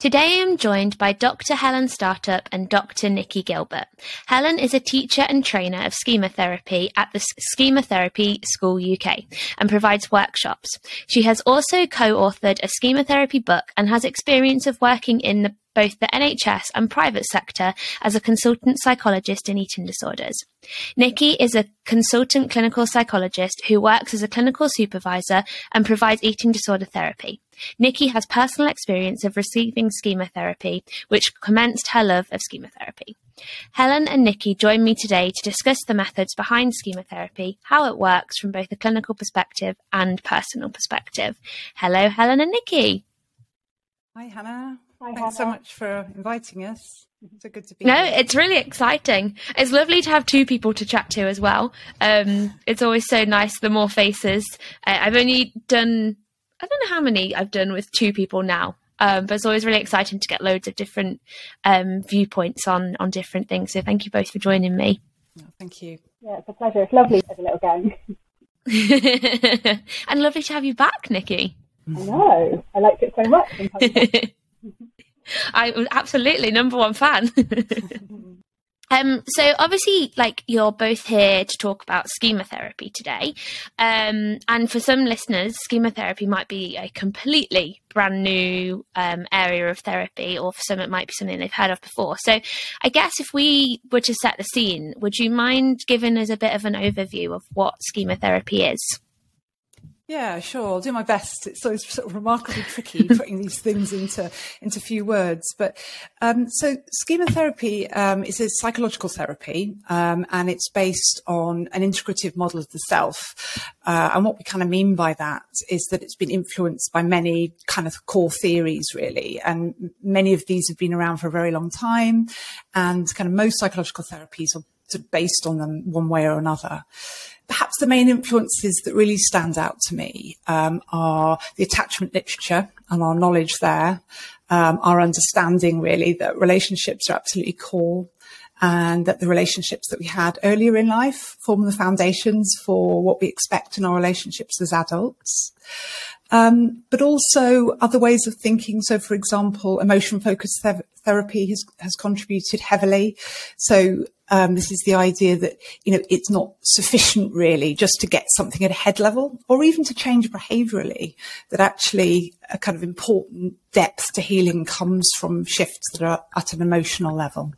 Today I'm joined by Dr. Helen Startup and Dr. Nicky Gilbert. Helen is a teacher and trainer of schema therapy at the Schema Therapy School UK and provides workshops. She has also co-authored a schema therapy book and has experience of working in the both the NHS and private sector as a consultant psychologist in eating disorders. Nicky is a consultant clinical psychologist who works as a clinical supervisor and provides eating disorder therapy. Nicky has personal experience of receiving schema therapy, which commenced her love of schema therapy. Helen and Nicky join me today to discuss the methods behind schema therapy, how it works from both a clinical perspective and personal perspective. Hello, Helen and Nicky. Hi, Hannah. Hi, Thanks so much for inviting us. It's so good to be no, here. it's really exciting. It's lovely to have two people to chat to as well. Um, it's always so nice, the more faces. Uh, I've only done, I don't know how many I've done with two people now. Um, but it's always really exciting to get loads of different um, viewpoints on on different things. So thank you both for joining me. Oh, thank you. Yeah, it's a pleasure. It's lovely as a little gang. and lovely to have you back, Nicky. I know. I liked it so much. I was absolutely number one fan. um, so obviously, like you're both here to talk about schema therapy today, um, and for some listeners, schema therapy might be a completely brand new um, area of therapy, or for some, it might be something they've heard of before. So, I guess if we were to set the scene, would you mind giving us a bit of an overview of what schema therapy is? Yeah, sure. I'll do my best. It's always sort of remarkably tricky putting these things into into few words. But um, so schema therapy um, is a psychological therapy, um, and it's based on an integrative model of the self. Uh, and what we kind of mean by that is that it's been influenced by many kind of core theories, really, and many of these have been around for a very long time. And kind of most psychological therapies are sort of based on them one way or another perhaps the main influences that really stand out to me um, are the attachment literature and our knowledge there, um, our understanding really that relationships are absolutely core and that the relationships that we had earlier in life form the foundations for what we expect in our relationships as adults. Um, but also other ways of thinking. So, for example, emotion focused th- therapy has, has contributed heavily. So, um, this is the idea that, you know, it's not sufficient really just to get something at a head level or even to change behaviorally, that actually a kind of important depth to healing comes from shifts that are at an emotional level.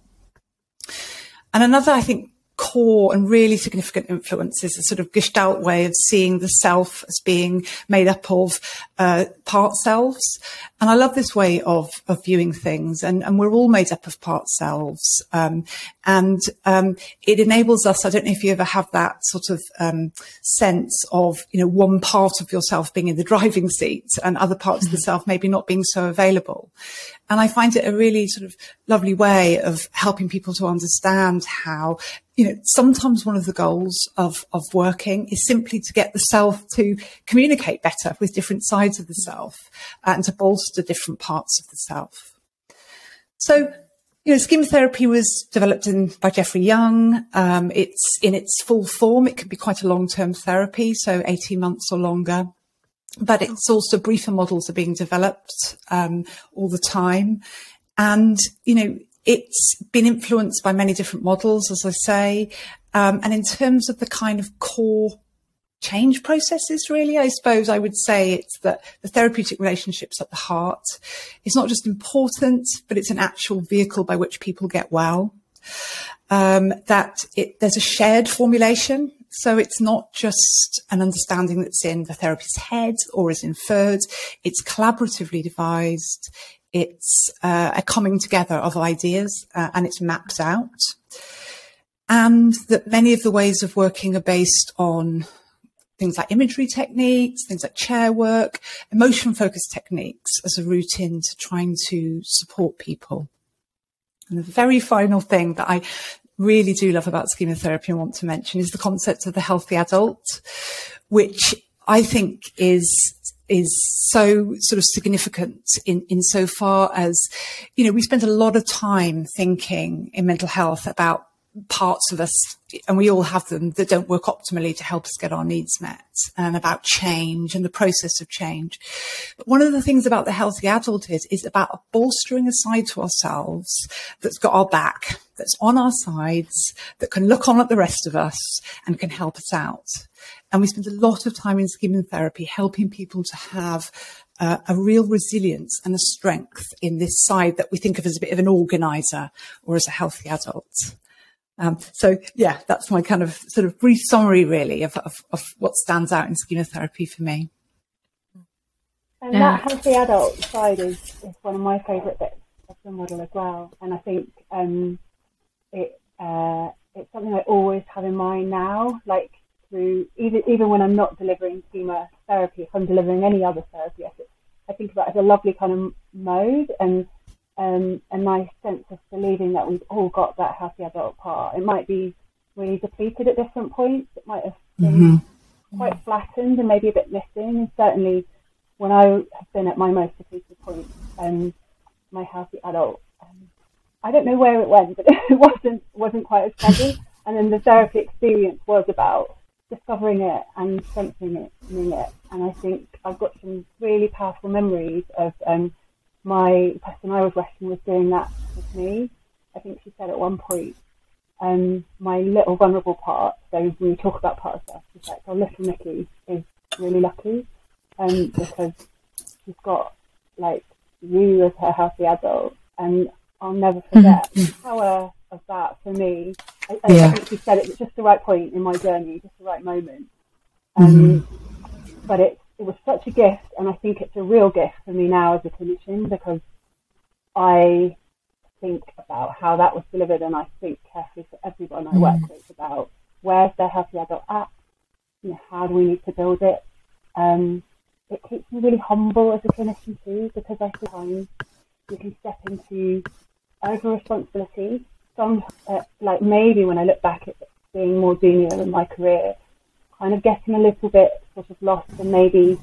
And another, I think, core and really significant influences, a sort of gestalt way of seeing the self as being made up of uh, part selves. And I love this way of, of viewing things. And, and we're all made up of part selves. Um, and um, it enables us, I don't know if you ever have that sort of um, sense of, you know, one part of yourself being in the driving seat and other parts mm-hmm. of the self maybe not being so available. And I find it a really sort of lovely way of helping people to understand how, you know, sometimes one of the goals of, of working is simply to get the self to communicate better with different sides of the self and to bolster different parts of the self. So, you know, schema therapy was developed in, by Jeffrey Young. Um, it's in its full form. It can be quite a long-term therapy, so 18 months or longer but it's also briefer models are being developed um, all the time. And, you know, it's been influenced by many different models, as I say. Um, and in terms of the kind of core change processes, really, I suppose I would say it's that the therapeutic relationships at the heart. It's not just important, but it's an actual vehicle by which people get well. Um, that it, there's a shared formulation so it's not just an understanding that's in the therapist's head or is inferred. It's collaboratively devised. It's uh, a coming together of ideas uh, and it's mapped out. And that many of the ways of working are based on things like imagery techniques, things like chair work, emotion focused techniques as a route into trying to support people. And the very final thing that I really do love about schema therapy and want to mention is the concept of the healthy adult, which I think is is so sort of significant in, in so far as, you know, we spend a lot of time thinking in mental health about parts of us, and we all have them, that don't work optimally to help us get our needs met, and about change and the process of change. But one of the things about the healthy adult is, is about bolstering a side to ourselves that's got our back, that's on our sides, that can look on at the rest of us and can help us out. And we spend a lot of time in schema therapy helping people to have uh, a real resilience and a strength in this side that we think of as a bit of an organizer or as a healthy adult. Um, so yeah, that's my kind of sort of brief summary really of, of, of what stands out in schema therapy for me. And yeah. that healthy adult side is, is one of my favourite bits of the model as well. And I think um, it uh, it's something I always have in mind now. Like through even even when I'm not delivering schema therapy, if I'm delivering any other therapy, I, I think about it as a lovely kind of mode and um, a nice sense of believing that we've all got that healthy adult part. It might be really depleted at different points. It might have been mm-hmm. quite flattened and maybe a bit missing. And certainly, when I have been at my most depleted point, um, my healthy adult, um, I don't know where it went, but it wasn't wasn't quite as steady. And then the therapy experience was about discovering it and strengthening it, it. And I think I've got some really powerful memories of um, my person I was working with doing that with me. I think she said at one point, um, my little vulnerable part, so when we talk about part of stuff, she's like, oh, little Nicky is really lucky um, because she's got like you as her healthy adult and I'll never forget mm-hmm. the power of that for me. I, I yeah. think she said it was just the right point in my journey, just the right moment. Um, mm-hmm. But it's it was such a gift, and I think it's a real gift for me now as a clinician because I think about how that was delivered, and I think carefully for everyone I work mm. with about where's their healthy adult at, you know, how do we need to build it. Um, it keeps me really humble as a clinician too, because I sometimes you can step into over responsibility. Some, uh, like maybe when I look back at being more junior in my career, kind of getting a little bit sort of lost and maybe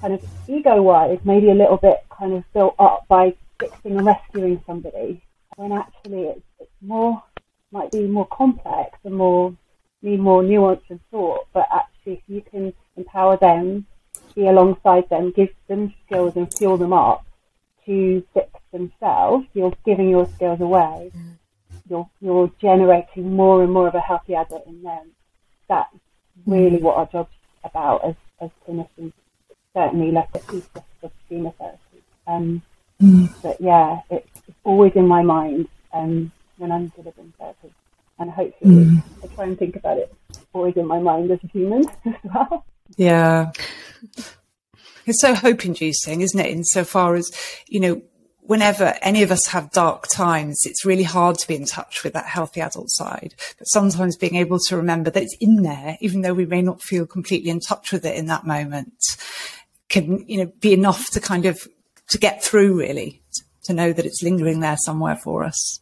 kind of ego wise, maybe a little bit kind of built up by fixing and rescuing somebody. When actually it's, it's more, might be more complex and more, need more nuance and thought, but actually if you can empower them, be alongside them, give them skills and fuel them up to fix themselves, you're giving your skills away. Mm. You're, you're generating more and more of a healthy adult in them. That's really what our job's about as, as clinicians. Certainly less at least of schema therapy. Um, mm. But yeah, it's, it's, always in my mind um, when I'm delivering therapy. And hopefully mm. I try and think about it always in my mind as a human as well. Yeah. It's so hope inducing, isn't it? Insofar as, you know, whenever any of us have dark times, it's really hard to be in touch with that healthy adult side. But sometimes being able to remember that it's in there, even though we may not feel completely in touch with it in that moment, can, you know, be enough to kind of, to get through really, to know that it's lingering there somewhere for us.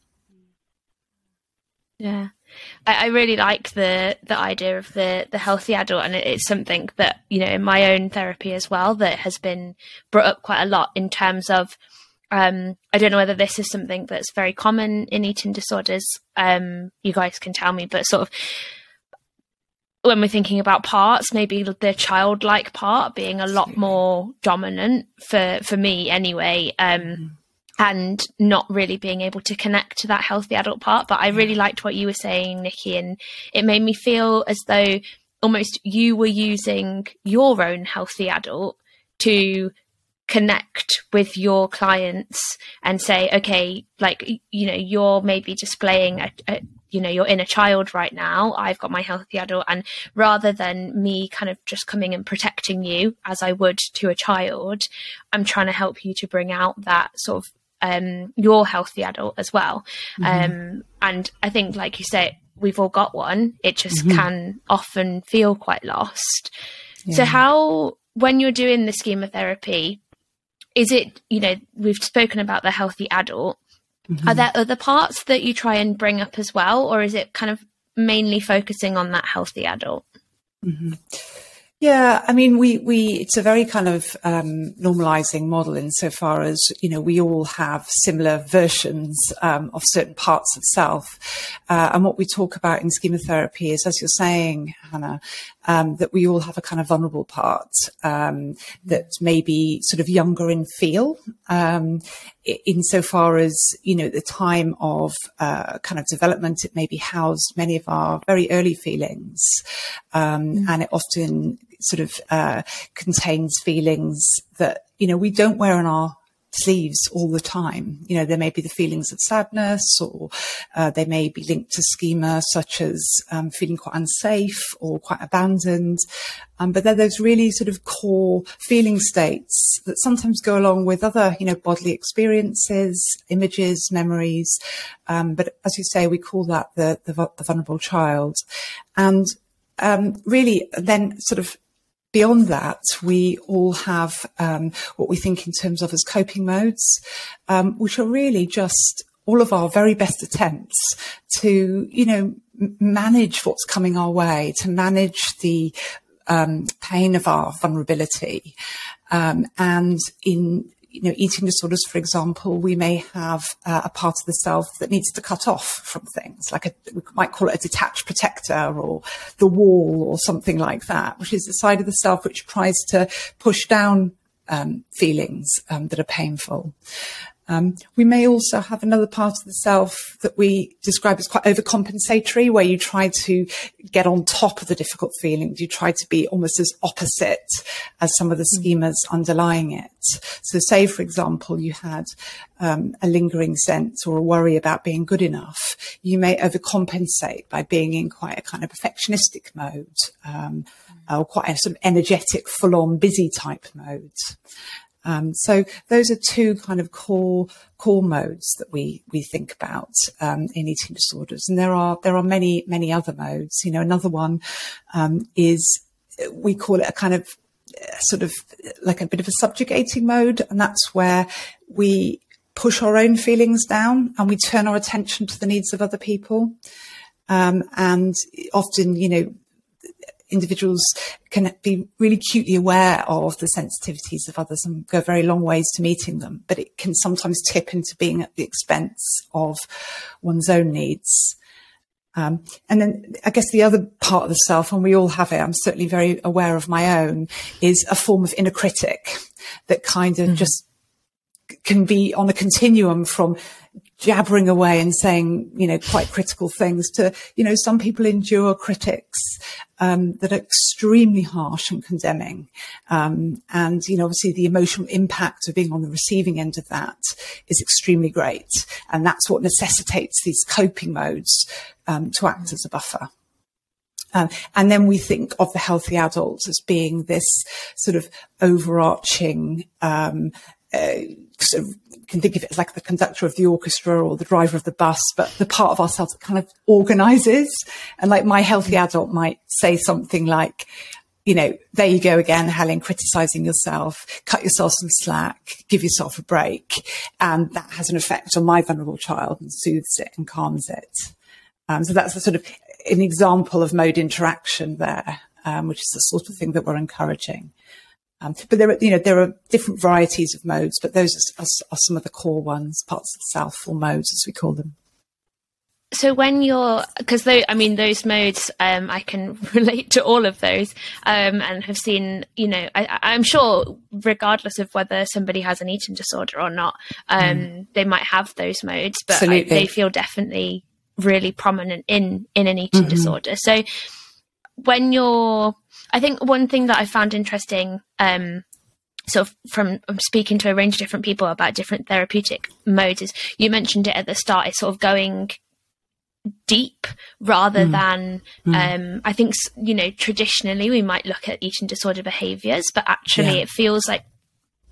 Yeah. I, I really like the the idea of the the healthy adult, and it, it's something that you know in my own therapy as well that has been brought up quite a lot in terms of um, I don't know whether this is something that's very common in eating disorders. Um, you guys can tell me, but sort of when we're thinking about parts, maybe the childlike part being a lot more dominant for for me anyway. Um, mm-hmm. and not really being able to connect to that healthy adult part. But I really liked what you were saying, Nicky, and it made me feel as though almost you were using your own healthy adult to connect with your clients and say, okay, like, you know, you're maybe displaying a, a you know your inner child right now i've got my healthy adult and rather than me kind of just coming and protecting you as i would to a child i'm trying to help you to bring out that sort of um, your healthy adult as well mm-hmm. um, and i think like you say we've all got one it just mm-hmm. can often feel quite lost yeah. so how when you're doing the schema therapy is it you know we've spoken about the healthy adult Mm-hmm. Are there other parts that you try and bring up as well, or is it kind of mainly focusing on that healthy adult? Mm-hmm. Yeah, I mean, we, we, it's a very kind of um, normalizing model insofar as, you know, we all have similar versions um, of certain parts of self. Uh, and what we talk about in schema therapy is, as you're saying, Hannah, um, that we all have a kind of vulnerable part um, that may be sort of younger in feel, um, insofar as you know the time of uh, kind of development. It may be housed many of our very early feelings, um, mm. and it often sort of uh, contains feelings that you know we don't wear on our sleeves all the time. You know, there may be the feelings of sadness or uh, they may be linked to schema such as um, feeling quite unsafe or quite abandoned. Um, but they're those really sort of core feeling states that sometimes go along with other, you know, bodily experiences, images, memories. Um, but as you say, we call that the, the, the vulnerable child. And um, really then sort of Beyond that, we all have um, what we think in terms of as coping modes, um, which are really just all of our very best attempts to, you know, manage what's coming our way, to manage the um, pain of our vulnerability, um, and in you know, eating disorders, for example, we may have uh, a part of the self that needs to cut off from things, like a, we might call it a detached protector or the wall or something like that, which is the side of the self which tries to push down um, feelings um, that are painful. Um, we may also have another part of the self that we describe as quite overcompensatory, where you try to get on top of the difficult feelings. You try to be almost as opposite as some of the mm. schemas underlying it. So say, for example, you had um, a lingering sense or a worry about being good enough. You may overcompensate by being in quite a kind of perfectionistic mode, um, mm. or quite a sort of energetic, full on busy type mode. Um, so those are two kind of core core modes that we we think about um, in eating disorders, and there are there are many many other modes. You know, another one um, is we call it a kind of uh, sort of like a bit of a subjugating mode, and that's where we push our own feelings down and we turn our attention to the needs of other people. Um, and often, you know, individuals can be really acutely aware of the sensitivities of others and go very long ways to meeting them, but it can sometimes tip into being at the expense of one's own needs. Um, and then I guess the other part of the self, and we all have it, I'm certainly very aware of my own, is a form of inner critic that kind of mm-hmm. just can be on a continuum from jabbering away and saying, you know, quite critical things to, you know, some people endure critics um, that are extremely harsh and condemning. Um, and, you know, obviously the emotional impact of being on the receiving end of that is extremely great. And that's what necessitates these coping modes um, to act as a buffer. Um, and then we think of the healthy adult as being this sort of overarching um, sort of can think of it as like the conductor of the orchestra or the driver of the bus, but the part of ourselves that kind of organizes. And like my healthy adult might say something like, you know, there you go again, Helen, criticizing yourself, cut yourself some slack, give yourself a break. And that has an effect on my vulnerable child and soothes it and calms it. Um, so that's a sort of an example of mode interaction there, um, which is the sort of thing that we're encouraging. Um, but there are, you know, there are different varieties of modes, but those are, are, some of the core ones, parts of the self or modes as we call them. So when you're, because I mean, those modes, um, I can relate to all of those, um, and have seen, you know, I, am sure, regardless of whether somebody has an eating disorder or not, um, mm. they might have those modes, but I, they feel definitely really prominent in in an eating mm-hmm. disorder. So when you're I think one thing that I found interesting, um, sort of from speaking to a range of different people about different therapeutic modes, is you mentioned it at the start. It's sort of going deep rather mm. than mm. Um, I think you know traditionally we might look at eating disorder behaviors, but actually yeah. it feels like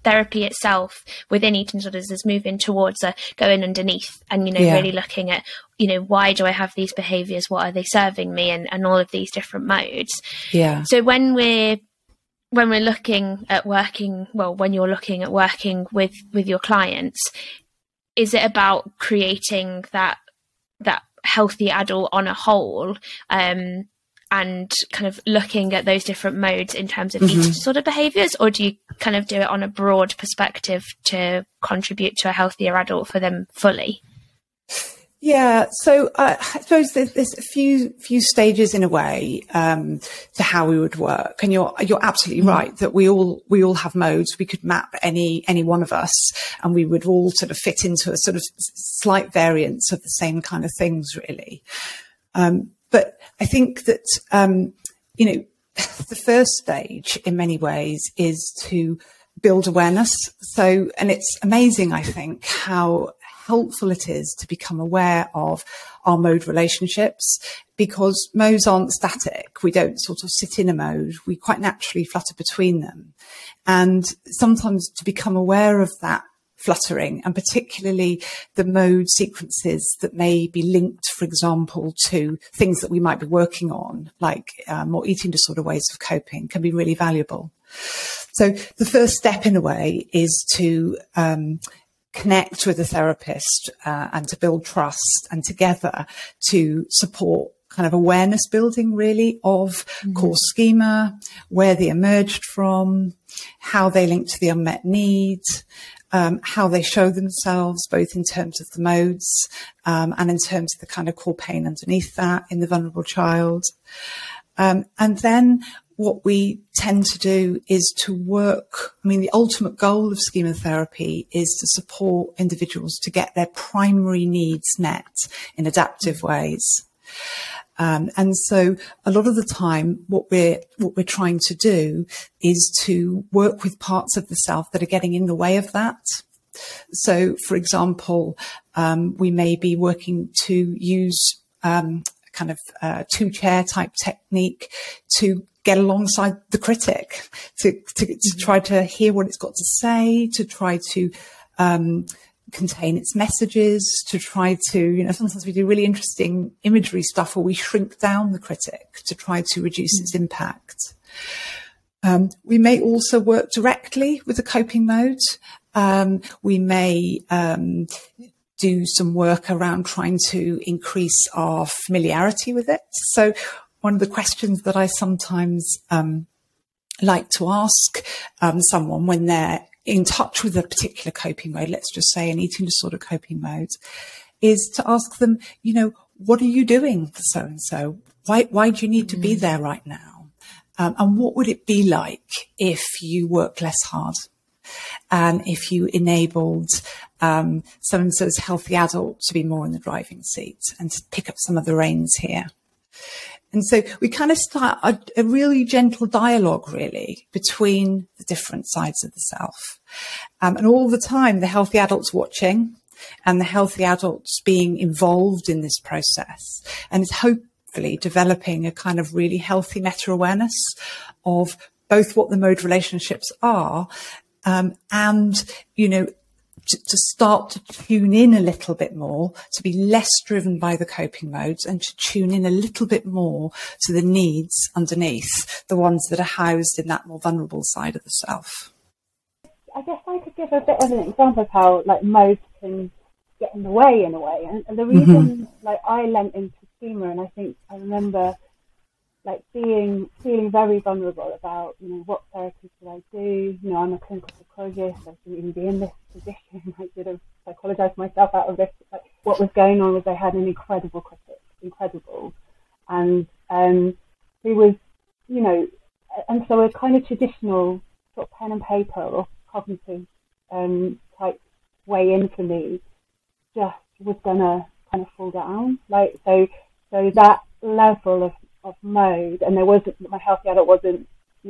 therapy itself within eating disorders is moving towards a going underneath and you know yeah. really looking at you know why do i have these behaviors? What are they serving me? And, and all of these different modes. Yeah. So when we're when we're looking at working well when you're looking at working with with your clients is it about creating that that healthy adult on a whole? Um, and kind of looking at those different modes in terms of mm-hmm. each sort of behaviors or do you kind of do it on a broad perspective to contribute to a healthier adult for them fully yeah, so uh, I suppose there's, there's, a few few stages in a way um, to how we would work, and you're you're absolutely mm-hmm. right that we all we all have modes. We could map any any one of us, and we would all sort of fit into a sort of slight variance of the same kind of things, really. Um, but I think that um, you know the first stage, in many ways, is to build awareness. So, and it's amazing, I think, how helpful it is to become aware of our mode relationships because modes aren't static. We don't sort of sit in a mode. We quite naturally flutter between them. And sometimes to become aware of that fluttering and particularly the mode sequences that may be linked, for example, to things that we might be working on, like um, more eating disorder ways of coping can be really valuable. So the first step in a way is to um, connect with a therapist uh, and to build trust and together to support kind of awareness building really of mm-hmm. core schema, where they emerged from, how they link to the unmet needs, um, how they show themselves, both in terms of the modes um, and in terms of the kind of core pain underneath that in the vulnerable child. Um, and then what we tend to do is to work. I mean, the ultimate goal of schema therapy is to support individuals to get their primary needs met in adaptive ways. Um, and so a lot of the time, what we're, what we're trying to do is to work with parts of the self that are getting in the way of that. So, for example, um, we may be working to use um, kind of uh, two chair type technique to get alongside the critic, to, to, to mm-hmm. try to hear what it's got to say, to try to um, contain its messages, to try to, you know, sometimes we do really interesting imagery stuff where we shrink down the critic to try to reduce its impact. Um, we may also work directly with the coping mode. Um, we may um, do some work around trying to increase our familiarity with it. So one of the questions that I sometimes um, like to ask um, someone when they're in touch with a particular coping mode, let's just say an eating disorder coping mode, is to ask them, you know, what are you doing for so and so? Why, why do you need to be mm. there right now? Um, and what would it be like if you work less hard? And if you enabled um, so and so's healthy adult to be more in the driving seat and to pick up some of the reins here. And so we kind of start a, a, really gentle dialogue, really, between the different sides of the self. Um, and all the time, the healthy adults watching and the healthy adults being involved in this process. And it's hopefully developing a kind of really healthy meta awareness of both what the mode relationships are um, and, you know, to, to start to tune in a little bit more, to be less driven by the coping modes and to tune in a little bit more to the needs underneath, the ones that are housed in that more vulnerable side of the self. I guess I could give a bit of an example of how like modes can get in the way in a way. And, and the reason mm-hmm. like I lent into schema and I think I remember like being feeling very vulnerable about you know what therapy should I do. You know, I'm a clinical psychologist. I shouldn't even be in this position. I should have psychologized myself out of this. Like, what was going on was I had an incredible critic, incredible, and um, who was, you know, and so a kind of traditional sort of pen and paper or cognitive um, type way in for me just was gonna kind of fall down. Like so, so that level of of mode, and there wasn't my healthy adult wasn't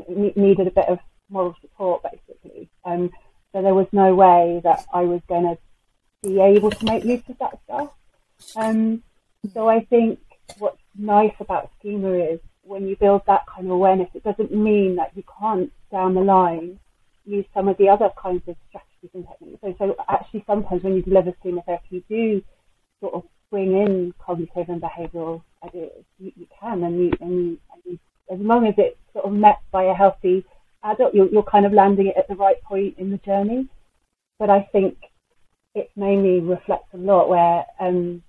needed a bit of moral support basically. Um, so there was no way that I was going to be able to make use of that stuff. Um, so I think what's nice about schema is when you build that kind of awareness, it doesn't mean that you can't down the line use some of the other kinds of strategies and techniques. So, so actually sometimes when you deliver schema therapy, you do sort of bring in cognitive and behavioural ideas. You, you, can, and you, and, you, and you, as long as it's sort of met by a healthy adult, you're, you're kind of landing it at the right point in the journey. But I think it made me reflect a lot where, um,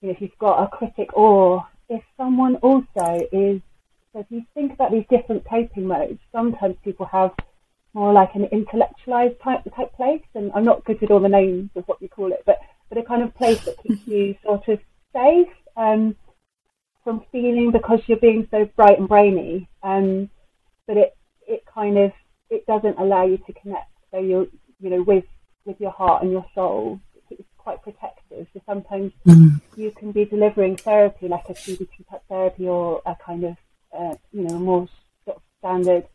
you know, if you've got a critic or if someone also is, so if you think about these different coping modes, sometimes people have more like an intellectualized type, type place, and I'm not good with all the names of what you call it, but, but a kind of place that keeps you sort of safe um, from feeling because you're being so bright and brainy. Um, but it, it kind of, it doesn't allow you to connect. So you're, you know, with, with your heart and your soul, it's quite protective. So sometimes mm. you can be delivering therapy like a CBT type therapy or a kind of, uh, you know, more sort of standard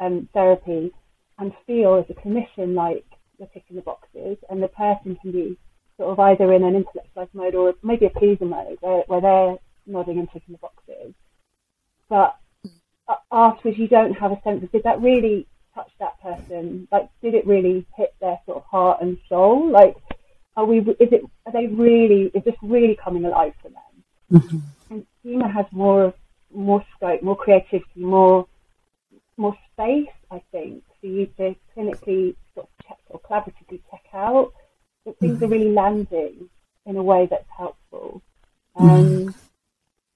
um, therapy and feel as a clinician like you're ticking the boxes and the person can be sort of either in an intellectualized mode or maybe a pleaser mode where, where they're nodding and ticking the boxes. But afterwards, you don't have a sense of did that really touch that person? Like, did it really hit their sort of heart and soul? Like, are we? Is it? Are they really? Is this really coming alive for them? Mm-hmm. And schema has more more scope, more creativity, more more space. I think for you to clinically sort of check or collaboratively check out that things mm-hmm. are really landing in a way that's helpful. Mm-hmm. Um.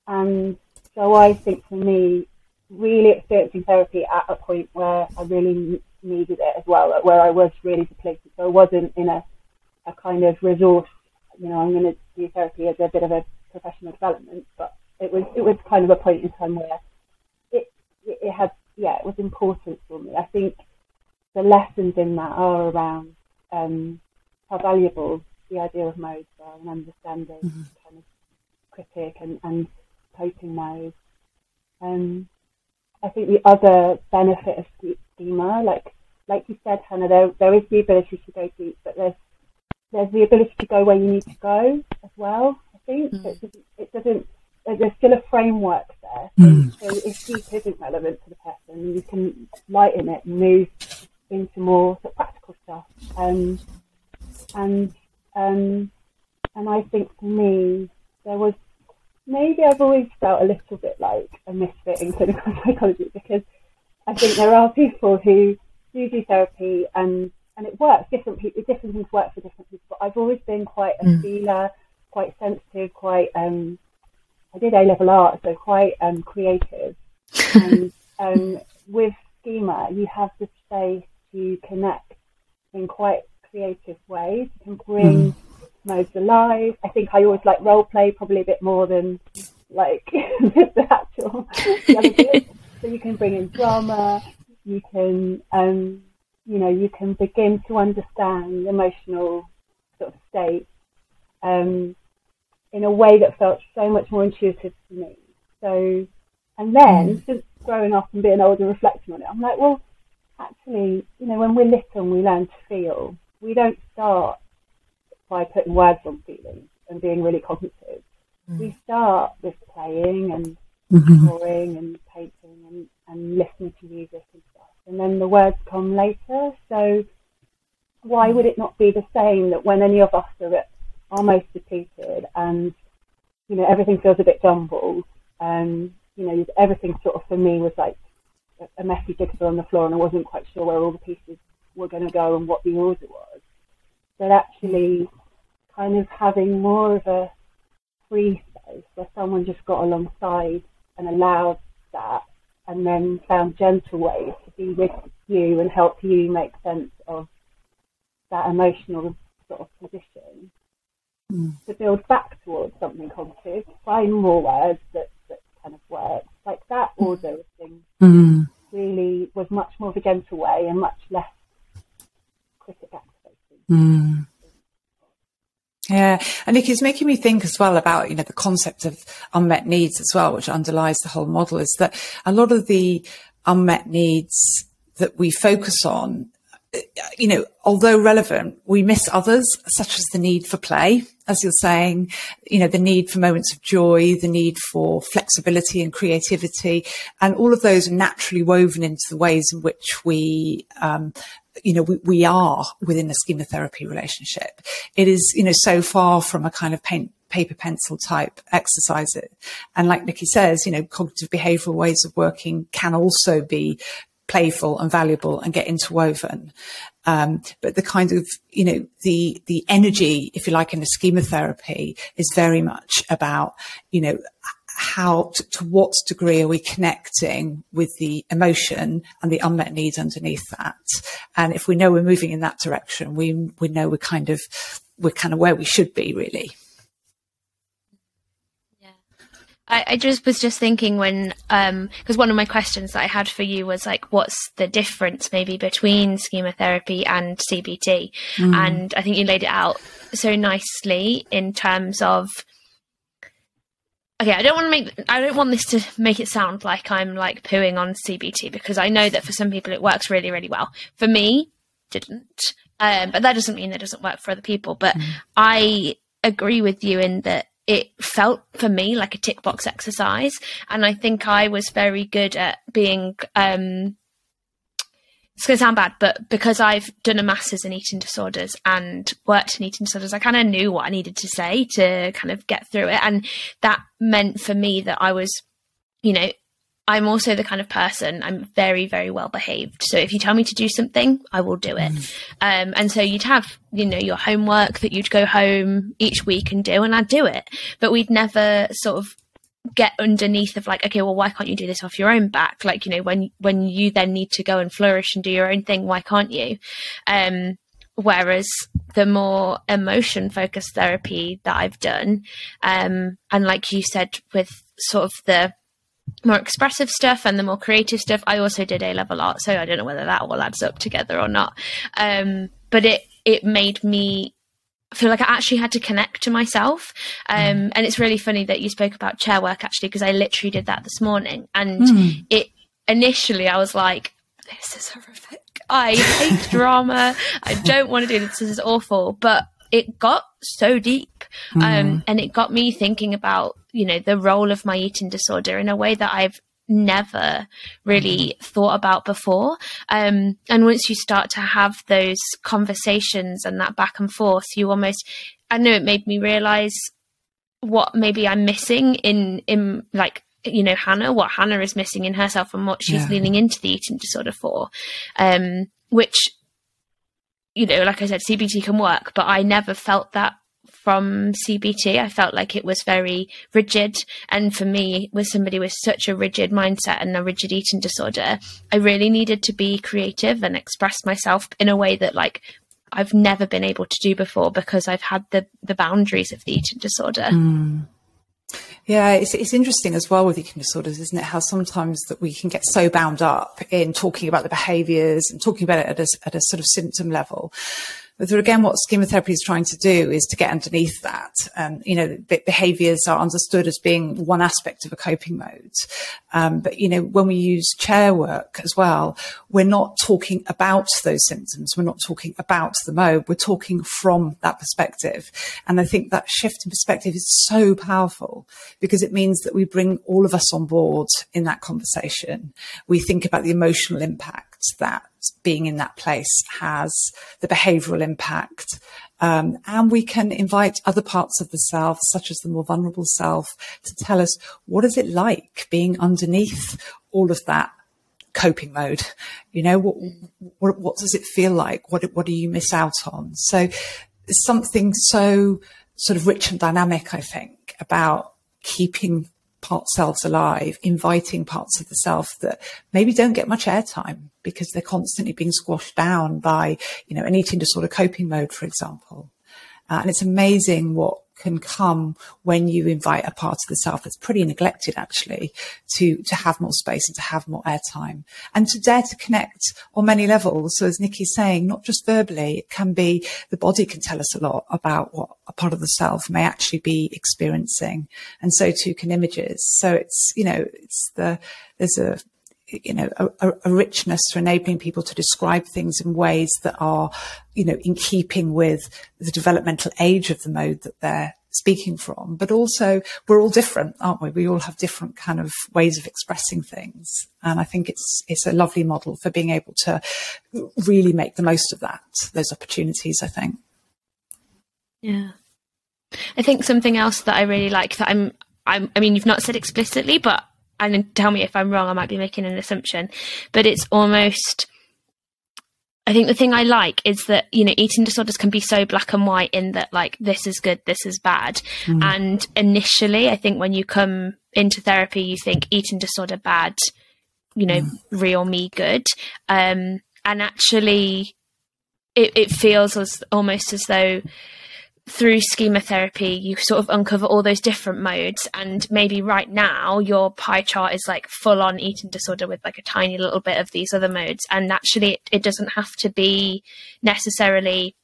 And so I think for me, really experiencing therapy at a point where I really needed it as well, where I was really depleted. So I wasn't in a, a kind of resource, you know, I'm going to do therapy as a bit of a professional development, but it was it was kind of a point in time where it it, it had yeah it was important for me. I think the lessons in that are around um, how valuable the idea of modes are and understanding mm-hmm. kind of critic and, and coping modes. Um, I think the other benefit of schema, like like you said, Hannah, there there is the ability to go deep, but there's there's the ability to go where you need to go as well. I think mm. it, doesn't, it doesn't. There's still a framework there. Mm. So, so if deep isn't relevant to the person, you can lighten it and move into more sort of practical stuff. Um, and um, and I think for me, there was maybe I've always felt a little bit like a misfit in clinical psychology because I think there are people who do do therapy and and it works. Different people, different things work for different people. But I've always been quite a mm. feeler, quite sensitive, quite. Um, I did A level art, so quite um, creative. and um, with schema, you have the space to connect in quite creative ways. You can bring mm modes alive. I think I always like role play probably a bit more than like the actual So you can bring in drama. You can, um, you know, you can begin to understand emotional sort of state um, in a way that felt so much more intuitive to me. So, and then mm. since growing up and being older, reflecting on it, I'm like, well, actually, you know, when we're little, and we learn to feel. We don't start by putting words on feelings and being really cognitive. Mm. We start with playing and mm-hmm. drawing and painting and, and listening to music and stuff. And then the words come later. So why would it not be the same that when any of us are at our depleted and, you know, everything feels a bit jumbled, um, you know, everything sort of for me was like a messy jigsaw on the floor and I wasn't quite sure where all the pieces were going to go and what the order was that actually kind of having more of a free space where someone just got alongside and allowed that and then found gentle ways to be with you and help you make sense of that emotional sort of position mm. to build back towards something positive, find more words that, that kind of work. Like that hmm. order of things mm. really was much more of a gentle way and much less critic activating. Mm. Yeah, and Nick is making me think as well about you know the concept of unmet needs as well, which underlies the whole model. Is that a lot of the unmet needs that we focus on, you know, although relevant, we miss others, such as the need for play, as you're saying, you know, the need for moments of joy, the need for flexibility and creativity, and all of those are naturally woven into the ways in which we um, you know, we, we are within a schema therapy relationship. It is, you know, so far from a kind of paint, paper pencil type exercise. And like Nicky says, you know, cognitive behavioral ways of working can also be playful and valuable and get interwoven. Um, but the kind of, you know, the, the energy, if you like, in the schema therapy is very much about, you know, how to, to, what degree are we connecting with the emotion and the unmet needs underneath that and if we know we're moving in that direction we we know we're kind of we're kind of where we should be really I, I, just was just thinking when because um, one of my questions that I had for you was like, what's the difference maybe between schema therapy and CBT? Mm. And I think you laid it out so nicely in terms of okay, I don't want to make I don't want this to make it sound like I'm like pooing on CBT because I know that for some people it works really really well. For me, didn't. Um, but that doesn't mean it doesn't work for other people. But mm. I agree with you in that it felt for me like a tick box exercise. And I think I was very good at being, um, it's going to sound bad, but because I've done a master's in eating disorders and worked in eating disorders, I kind of knew what I needed to say to kind of get through it. And that meant for me that I was, you know, I'm also the kind of person I'm very, very well behaved. So if you tell me to do something, I will do it. Mm. Um, and so you'd have, you know, your homework that you'd go home each week and do, and I'd do it. But we'd never sort of get underneath of like, okay, well, why can't you do this off your own back? Like, you know, when when you then need to go and flourish and do your own thing, why can't you? Um, whereas the more emotion focused therapy that I've done, um, and like you said, with sort of the more expressive stuff and the more creative stuff. I also did A level art, so I don't know whether that all adds up together or not. Um, but it it made me feel like I actually had to connect to myself. Um, mm. And it's really funny that you spoke about chair work actually, because I literally did that this morning. And mm. it initially, I was like, this is horrific. I hate drama. I don't want to do this. This is awful. But it got so deep. Um, mm. and it got me thinking about you know the role of my eating disorder in a way that I've never really thought about before. Um, and once you start to have those conversations and that back and forth, you almost, I know it made me realize what maybe I'm missing in, in like, you know, Hannah, what Hannah is missing in herself and what she's yeah. leaning into the eating disorder for. Um, which, you know, like I said, CBT can work, but I never felt that from CBT. I felt like it was very rigid. And for me, with somebody with such a rigid mindset and a rigid eating disorder, I really needed to be creative and express myself in a way that like I've never been able to do before because I've had the the boundaries of the eating disorder. Mm. Yeah, it's, it's interesting as well with eating disorders, isn't it? How sometimes that we can get so bound up in talking about the behaviours and talking about it at a, at a sort of symptom level but again, what schema therapy is trying to do is to get underneath that. Um, you know, behaviors are understood as being one aspect of a coping mode. Um, but, you know, when we use chair work as well, we're not talking about those symptoms. We're not talking about the mode. We're talking from that perspective. And I think that shift in perspective is so powerful because it means that we bring all of us on board in that conversation. We think about the emotional impact that being in that place has, the behavioral impact. Um, and we can invite other parts of the self, such as the more vulnerable self, to tell us what is it like being underneath all of that coping mode. You know, what, what, what does it feel like? What, what do you miss out on? So something so sort of rich and dynamic, I think, about keeping part selves alive, inviting parts of the self that maybe don't get much airtime because they're constantly being squashed down by, you know, an eating disorder coping mode, for example. Uh, and it's amazing what can come when you invite a part of the self that's pretty neglected actually to to have more space and to have more airtime and to dare to connect on many levels. So as nicky's saying not just verbally it can be the body can tell us a lot about what a part of the self may actually be experiencing and so too can images. So it's you know it's the there's a you know, a, a, richness for enabling people to describe things in ways that are, you know, in keeping with the developmental age of the mode that they're speaking from. But also, we're all different, aren't we? We all have different kind of ways of expressing things, and I think it's it's a lovely model for being able to really make the most of that those opportunities. I think. Yeah, I think something else that I really like that I'm I'm, I mean, you've not said explicitly, but and tell me if I'm wrong, I might be making an assumption, but it's almost I think the thing I like is that, you know, eating disorders can be so black and white in that, like, this is good, this is bad. Mm. And initially, I think when you come into therapy, you think eating disorder bad, you know, mm. real me good. Um, and actually, it, it feels as almost as though through schema therapy, you sort of uncover all those different modes. And maybe right now, your pie chart is like full on eating disorder with like a tiny little bit of these other modes. And actually, it, it doesn't have to be necessarily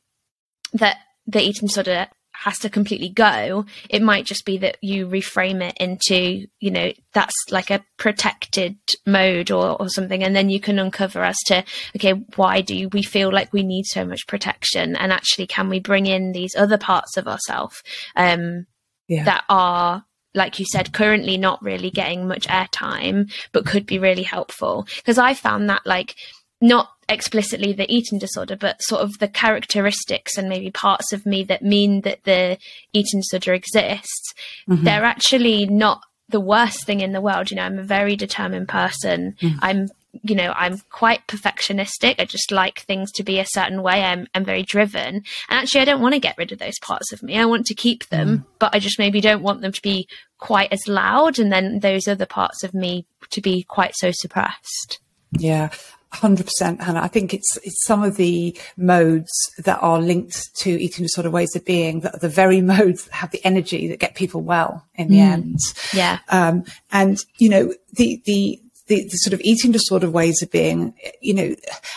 that the eating disorder has to completely go. It might just be that you reframe it into, you know, that's like a protected mode or, or something. And then you can uncover as to, okay, why do we feel like we need so much protection? And actually, can we bring in these other parts of ourselves um, yeah. that are like you said, currently not really getting much airtime, but could be really helpful. Because I found that like not explicitly the eating disorder, but sort of the characteristics and maybe parts of me that mean that the eating disorder exists, mm-hmm. they're actually not the worst thing in the world. You know, I'm a very determined person. Mm. I'm, you know, I'm quite perfectionistic. I just like things to be a certain way. I'm, I'm very driven. And actually, I don't want to get rid of those parts of me. I want to keep them, mm. but I just maybe don't want them to be quite as loud. And then those other parts of me to be quite so suppressed. Yeah, Hundred percent, Hannah. I think it's it's some of the modes that are linked to eating disorder ways of being that are the very modes that have the energy that get people well in the mm. end. Yeah. Um, and you know the, the the the sort of eating disorder ways of being. You know,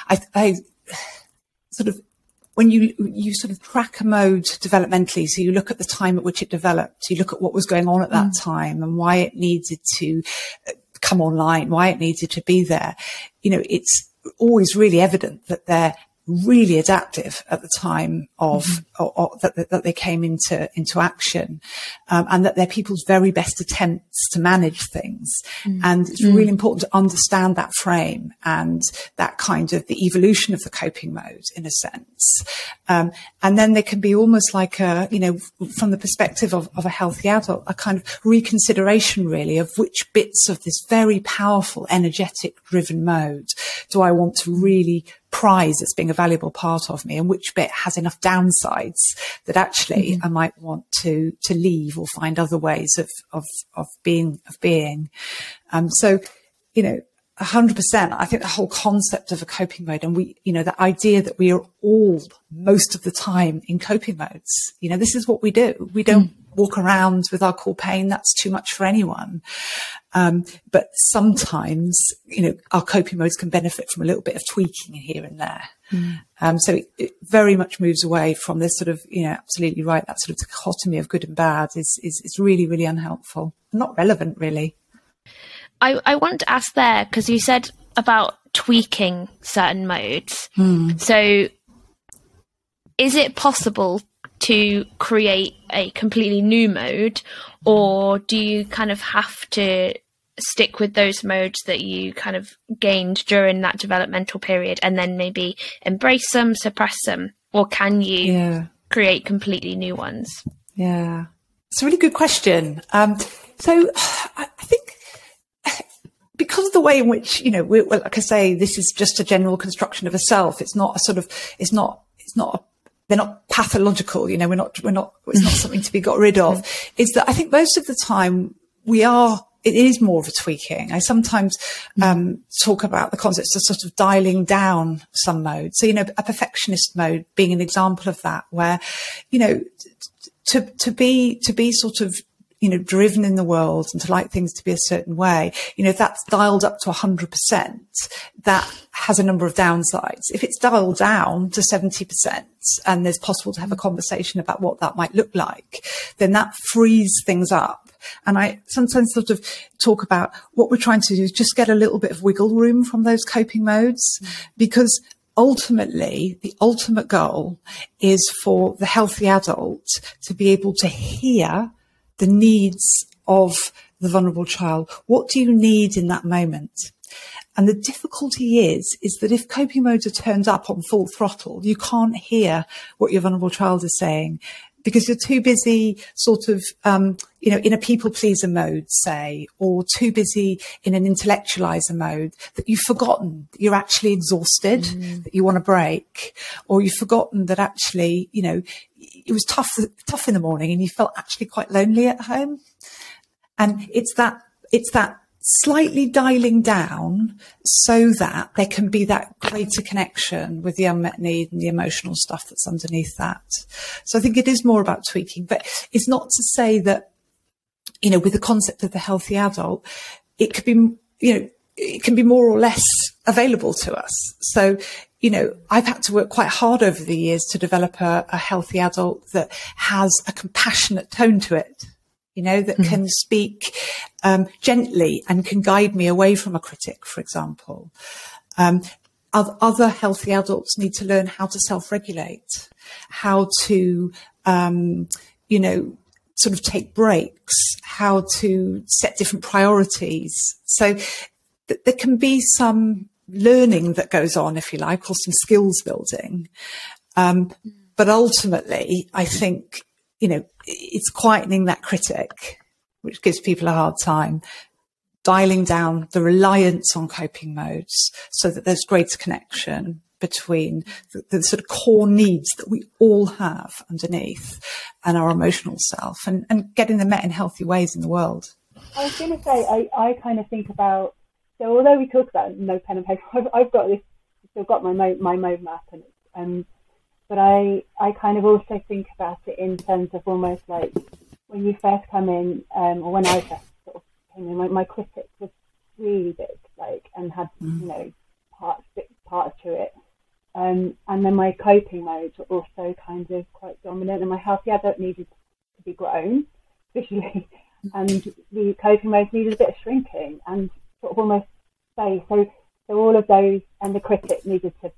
I, I sort of when you you sort of track a mode developmentally, so you look at the time at which it developed, you look at what was going on at that mm. time and why it needed to come online, why it needed to be there. You know, it's always really evident that they're really adaptive at the time of mm-hmm. or, or that, that, they came into into action, um, and that they're people's very best attempts to manage things. Mm-hmm. And it's really mm. important to understand that frame and that kind of the evolution of the coping mode in a sense. Um, and then there can be almost like a you know from the perspective of, of a healthy adult, a kind of reconsideration really of which bits of this very powerful, energetic, driven mode do I want to really prize as being a valuable part of me and which bit has enough downsides that actually mm-hmm. I might want to to leave or find other ways of of of being of being. Um, so, you know, hundred percent. I think the whole concept of a coping mode and we, you know, the idea that we are all most of the time in coping modes. You know, this is what we do. We don't mm walk around with our core pain. That's too much for anyone. Um, but sometimes, you know, our coping modes can benefit from a little bit of tweaking here and there. Mm. Um, so it, it, very much moves away from this sort of, you know, absolutely right. That sort of dichotomy of good and bad is, is, is really, really unhelpful. Not relevant, really. I, I want to ask there, because you said about tweaking certain modes. Mm. So is it possible to create a completely new mode, or do you kind of have to stick with those modes that you kind of gained during that developmental period and then maybe embrace them, suppress them, or can you yeah. create completely new ones? Yeah, it's a really good question. Um, so I think because of the way in which you know, well, like I say, this is just a general construction of a self. It's not a sort of, it's not, it's not a they're not pathological. You know, we're not, we're not, it's not something to be got rid of. Is that I think most of the time we are, it is more of a tweaking. I sometimes um, talk about the concepts of sort of dialing down some mode. So, you know, a perfectionist mode being an example of that, where, you know, to, to be, to be sort of you know, driven in the world and to like things to be a certain way, you know, if that's dialed up to 100%, that has a number of downsides. If it's dialed down to 70% and there's possible to have a conversation about what that might look like, then that frees things up. And I sometimes sort of talk about what we're trying to do is just get a little bit of wiggle room from those coping modes because ultimately, the ultimate goal is for the healthy adult to be able to hear the needs of the vulnerable child. What do you need in that moment? And the difficulty is, is that if coping modes are turned up on full throttle, you can't hear what your vulnerable child is saying because you're too busy sort of, um, you know, in a people pleaser mode, say, or too busy in an intellectualizer mode that you've forgotten that you're actually exhausted, mm. that you want to break, or you've forgotten that actually, you know, it was tough, tough in the morning and you felt actually quite lonely at home. And it's that, it's that slightly dialing down so that there can be that greater connection with the unmet need and the emotional stuff that's underneath that. So I think it is more about tweaking, but it's not to say that, you know, with the concept of the healthy adult, it could be, you know, it can be more or less available to us. So, you know, I've had to work quite hard over the years to develop a, a healthy adult that has a compassionate tone to it you know, that mm-hmm. can speak um, gently and can guide me away from a critic, for example. Um, other healthy adults need to learn how to self-regulate, how to, um, you know, sort of take breaks, how to set different priorities. So th- there can be some learning that goes on, if you like, or some skills building. Um, but ultimately, I think you know, it's quietening that critic, which gives people a hard time, dialing down the reliance on coping modes so that there's greater connection between the, the, sort of core needs that we all have underneath and our emotional self and, and getting them met in healthy ways in the world. I was going to say, I, I kind of think about, so although we talk about no pen and paper, I've, got this, I've got this, still got my my mode map and um, but I, I kind of also think about it in terms of almost like when you first come in, um, or when I first sort of came in, my, my critic was really big, like, and had, mm. you know, parts, parts to it. Um, and then my coping modes were also kind of quite dominant, and my healthy adult needed to be grown visually, and the coping modes needed a bit of shrinking and sort of almost space. So, so all of those, and the critic needed to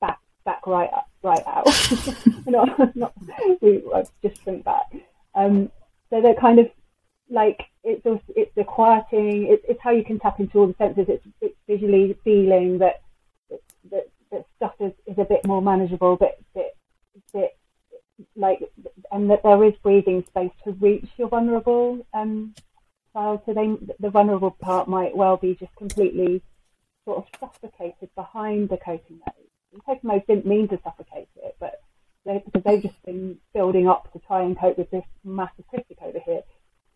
back back right up, right out. not, not we just shrink back. Um, so they're kind of like it's also, it's the quieting. It's, it's how you can tap into all the senses. It's, it's visually feeling that that, that stuff is, is a bit more manageable, but bit, bit like and that there is breathing space to reach your vulnerable um, child. So they, the vulnerable part might well be just completely sort of suffocated behind the coping mode Pokemon didn't mean to suffocate it, but they, because they've just been building up to try and cope with this massive critic over here.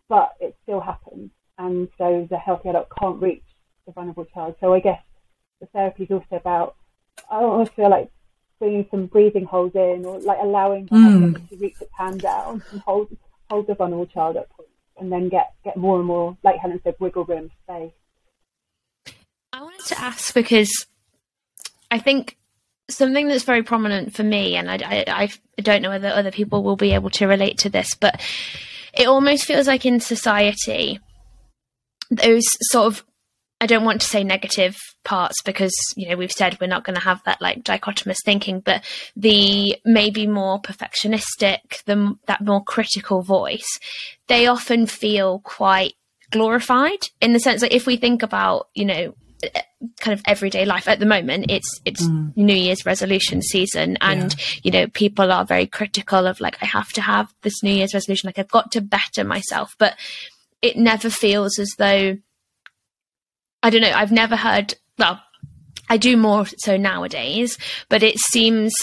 But it still happens, and so the healthy adult can't reach the vulnerable child. So I guess the therapy is also about. I almost feel like bringing some breathing holes in, or like allowing mm. to reach its hand down and hold hold the vulnerable child up, and then get get more and more, like Helen said, wiggle room space. I wanted to ask because I think something that's very prominent for me, and I, I, I don't know whether other people will be able to relate to this, but it almost feels like in society, those sort of I don't want to say negative parts because you know we've said we're not going to have that like dichotomous thinking, but the maybe more perfectionistic, the that more critical voice, they often feel quite glorified in the sense that if we think about you know kind of everyday life at the moment it's it's mm. new year's resolution season and yeah. you know people are very critical of like i have to have this new year's resolution like i've got to better myself but it never feels as though i don't know i've never heard well i do more so nowadays but it seems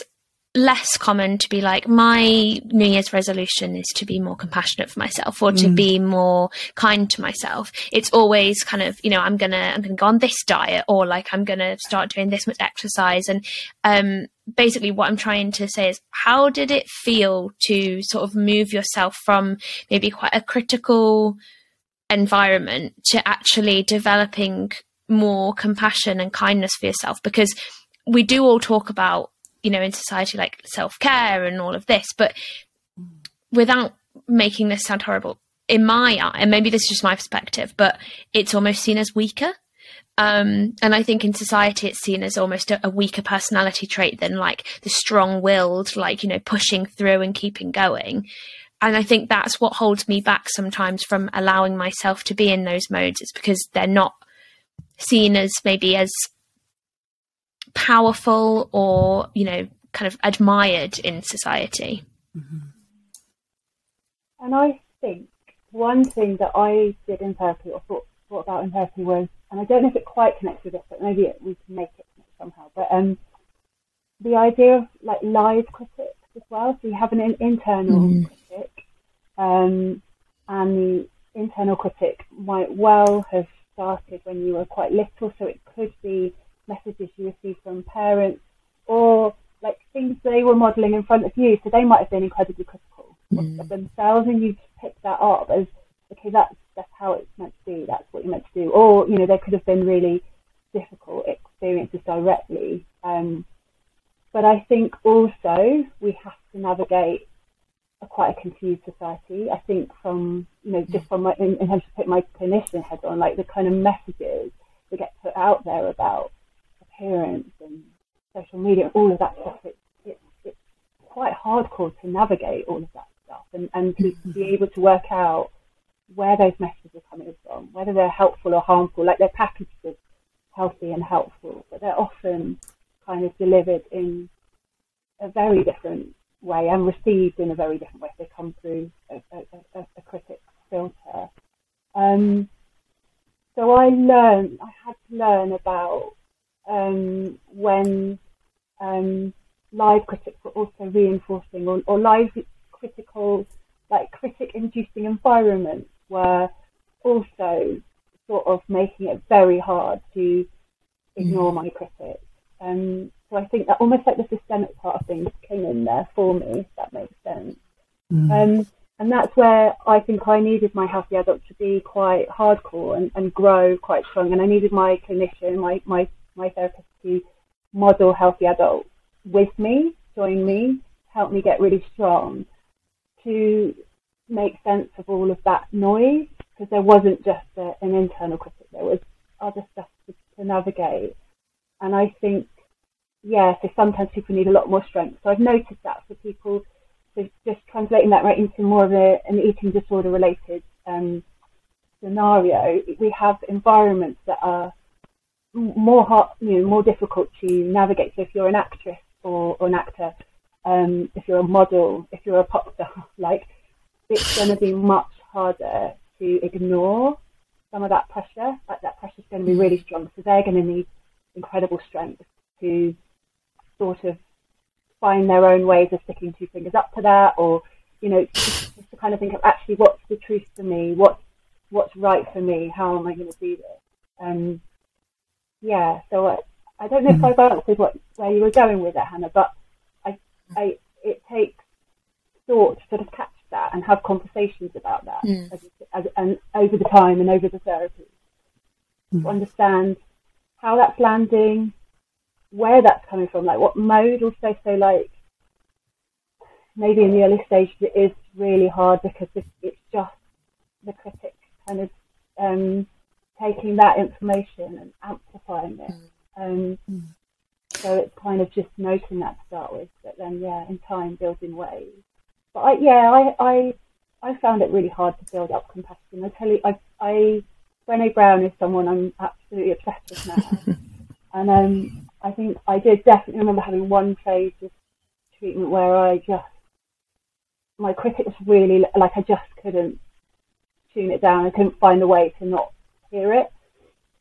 less common to be like my new year's resolution is to be more compassionate for myself or to mm. be more kind to myself. It's always kind of you know i'm gonna i'm gonna go on this diet or like i'm gonna start doing this much exercise. And um basically what i'm trying to say is how did it feel to sort of move yourself from maybe quite a critical environment to actually developing more compassion and kindness for yourself? Because we do all talk about you know in society like self-care and all of this but without making this sound horrible in my eye and maybe this is just my perspective but it's almost seen as weaker um, and I think in society it's seen as almost a, a weaker personality trait than like the strong-willed, like you know, pushing through and keeping going. And I think that's what holds me back sometimes from allowing myself to be in those modes. It's because they're not seen as maybe as powerful or you know kind of admired in society mm-hmm. And I think one thing that I did in therapy or thought, thought about in therapy was, and I don't know if it quite connects with this, but maybe it, we can make it somehow. But um, the idea of like live critics as well. So you have an in- internal mm. critic, um, and the internal critic might well have started when you were quite little. So it could be messages you receive from parents or like things they were modelling in front of you. So they might have been incredibly critical mm. of themselves, and you pick that up as okay, that's that's how it's meant to be. That's what you're meant to do. Or you know, there could have been really difficult experiences directly. Um, but I think also we have to navigate a quite a confused society. I think from you know just from my, in, in terms of put my clinician head on, like the kind of messages that get put out there about appearance and social media, all of that stuff. It's, it's, it's quite hardcore to navigate all of that stuff and, and to, to be able to work out where those messages are coming from, whether they're helpful or harmful. Like they're packaged as healthy and helpful, but they're often kind of delivered in a very different way and received in a very different way. They come through a, a, a, a critic filter. Um, so I learned, I had to learn about um, when um, live critics were also reinforcing or, or live critical, like critic-inducing environments were also sort of making it very hard to ignore mm. my critics. Um, so I think that almost like the systemic part of things came in there for me, if that makes sense. Mm. Um, and that's where I think I needed my healthy adult to be quite hardcore and, and grow quite strong. And I needed my clinician, my, my, my therapist to model healthy adults with me, join me, help me get really strong to make sense of all of that noise because there wasn't just a, an internal critic, there was other stuff to, to navigate. And I think, yeah, so sometimes people need a lot more strength. So I've noticed that for people, so just translating that right into more of a, an eating disorder related um, scenario, we have environments that are more hard, you know, more difficult to navigate. So if you're an actress or, or an actor, um, if you're a model, if you're a pop star, like it's going to be much harder to ignore some of that pressure. Like that pressure is going to be really strong. So they're going to need incredible strength to sort of find their own ways of sticking two fingers up to that, or you know, just, just to kind of think of actually what's the truth for me, what's what's right for me, how am I going to do this? Um, yeah, so I, I don't know if I've answered what where you were going with it, Hannah, but I, I it takes thought to sort of catch that and have conversations about that mm. as, as, and over the time and over the therapy mm. to understand how that's landing, where that's coming from, like what mode also. So like maybe in the early stages it is really hard because it's just the critic kind of um, taking that information and amplifying it. Mm. Um, so it's kind of just noting that to start with, but then yeah, in time building ways. But I, yeah, I, I I found it really hard to build up compassion. I tell you, I, I Brené Brown is someone I'm absolutely obsessed with now, and um, I think I did definitely remember having one phase of treatment where I just my critic was really like I just couldn't tune it down. I couldn't find a way to not hear it.